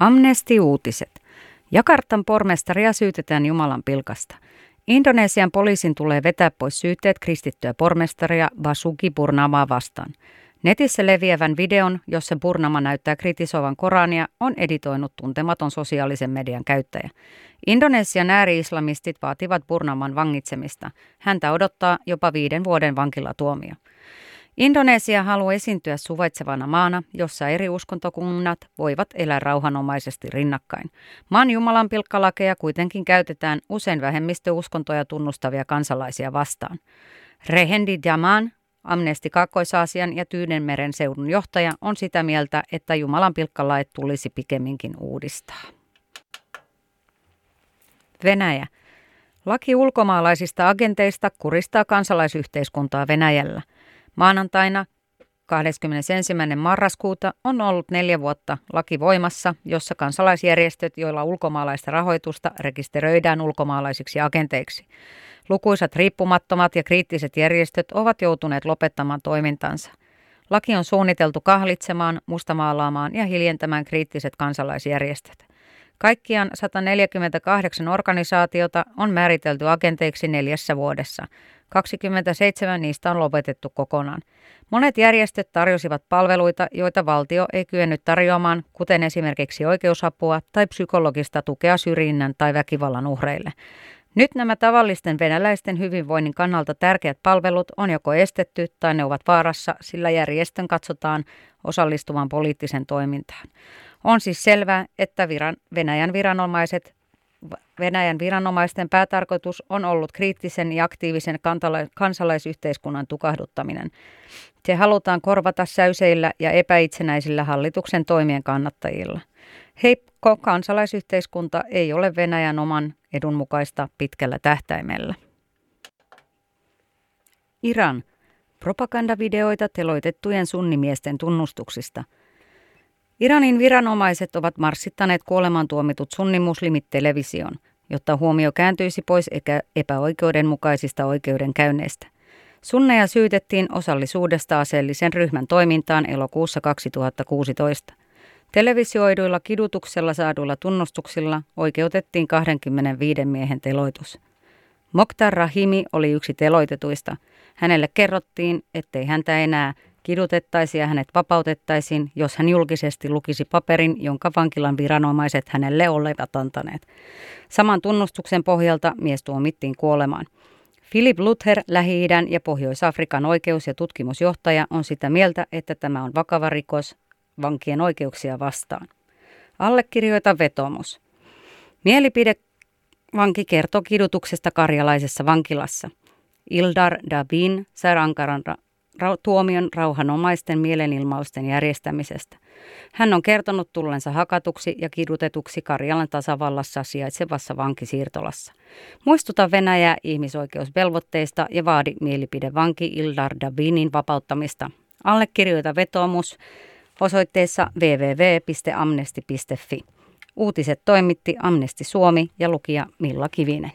Amnesti-uutiset. Jakartan pormestaria syytetään Jumalan pilkasta. Indonesian poliisin tulee vetää pois syytteet kristittyä pormestaria Basuki Purnamaa vastaan. Netissä leviävän videon, jossa Purnama näyttää kritisoivan Korania, on editoinut tuntematon sosiaalisen median käyttäjä. Indonesian ääri-islamistit vaativat Purnaman vangitsemista. Häntä odottaa jopa viiden vuoden vankilatuomio. Indonesia haluaa esiintyä suvaitsevana maana, jossa eri uskontokunnat voivat elää rauhanomaisesti rinnakkain. Maan Jumalan pilkkalakeja kuitenkin käytetään usein vähemmistöuskontoja tunnustavia kansalaisia vastaan. Rehendi Jaman, Amnesti Kaakkois-Aasian ja Tyynenmeren seudun johtaja, on sitä mieltä, että Jumalan pilkkalait tulisi pikemminkin uudistaa. Venäjä. Laki ulkomaalaisista agenteista kuristaa kansalaisyhteiskuntaa Venäjällä – Maanantaina 21. marraskuuta on ollut neljä vuotta laki voimassa, jossa kansalaisjärjestöt, joilla ulkomaalaista rahoitusta rekisteröidään ulkomaalaisiksi agenteiksi. Lukuisat riippumattomat ja kriittiset järjestöt ovat joutuneet lopettamaan toimintansa. Laki on suunniteltu kahlitsemaan, mustamaalaamaan ja hiljentämään kriittiset kansalaisjärjestöt. Kaikkiaan 148 organisaatiota on määritelty agenteiksi neljässä vuodessa. 27 niistä on lopetettu kokonaan. Monet järjestöt tarjosivat palveluita, joita valtio ei kyennyt tarjoamaan, kuten esimerkiksi oikeusapua tai psykologista tukea syrjinnän tai väkivallan uhreille. Nyt nämä tavallisten venäläisten hyvinvoinnin kannalta tärkeät palvelut on joko estetty tai ne ovat vaarassa, sillä järjestön katsotaan osallistuvan poliittisen toimintaan. On siis selvää, että viran, Venäjän viranomaiset Venäjän viranomaisten päätarkoitus on ollut kriittisen ja aktiivisen kansalaisyhteiskunnan tukahduttaminen. Se halutaan korvata säyseillä ja epäitsenäisillä hallituksen toimien kannattajilla. Heikko kansalaisyhteiskunta ei ole Venäjän oman edun mukaista pitkällä tähtäimellä. Iran. Propagandavideoita teloitettujen sunnimiesten tunnustuksista – Iranin viranomaiset ovat marssittaneet kuolemantuomitut sunnimuslimit televisioon, jotta huomio kääntyisi pois epäoikeudenmukaisista oikeudenkäynneistä. Sunneja syytettiin osallisuudesta aseellisen ryhmän toimintaan elokuussa 2016. Televisioiduilla kidutuksella saaduilla tunnustuksilla oikeutettiin 25 miehen teloitus. Mokhtar Rahimi oli yksi teloitetuista. Hänelle kerrottiin, ettei häntä enää kidutettaisiin ja hänet vapautettaisiin, jos hän julkisesti lukisi paperin, jonka vankilan viranomaiset hänelle olivat antaneet. Saman tunnustuksen pohjalta mies tuomittiin kuolemaan. Philip Luther, Lähi-idän ja Pohjois-Afrikan oikeus- ja tutkimusjohtaja, on sitä mieltä, että tämä on vakava rikos vankien oikeuksia vastaan. Allekirjoita vetomus. Mielipide vanki kertoo kidutuksesta karjalaisessa vankilassa. Ildar Dabin sai rankaran tuomion rauhanomaisten mielenilmausten järjestämisestä. Hän on kertonut tullensa hakatuksi ja kidutetuksi Karjalan tasavallassa sijaitsevassa vankisiirtolassa. Muistuta Venäjää ihmisoikeusvelvoitteista ja vaadi mielipidevanki Ildar Dabinin vapauttamista. Allekirjoita vetoomus osoitteessa www.amnesti.fi. Uutiset toimitti Amnesti Suomi ja lukija Milla Kivinen.